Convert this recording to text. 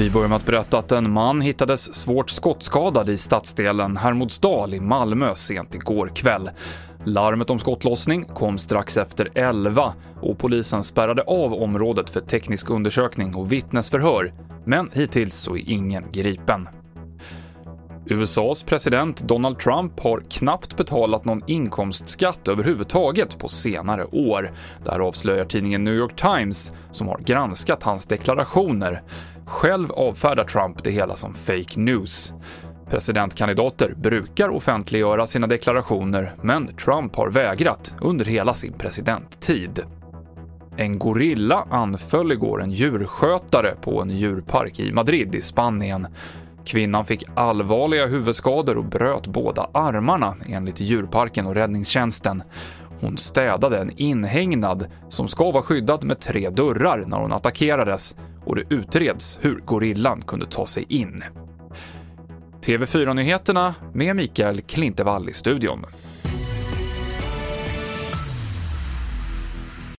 Vi börjar med att berätta att en man hittades svårt skottskadad i stadsdelen Hermodsdal i Malmö sent igår kväll. Larmet om skottlossning kom strax efter 11 och polisen spärrade av området för teknisk undersökning och vittnesförhör, men hittills så är ingen gripen. USAs president Donald Trump har knappt betalat någon inkomstskatt överhuvudtaget på senare år. Det här avslöjar tidningen New York Times, som har granskat hans deklarationer. Själv avfärdar Trump det hela som fake news. Presidentkandidater brukar offentliggöra sina deklarationer, men Trump har vägrat under hela sin presidenttid. En gorilla anföll igår en djurskötare på en djurpark i Madrid i Spanien. Kvinnan fick allvarliga huvudskador och bröt båda armarna enligt djurparken och räddningstjänsten. Hon städade en inhägnad som ska vara skyddad med tre dörrar när hon attackerades och det utreds hur gorillan kunde ta sig in. TV4-nyheterna med Mikael Klintevall i studion.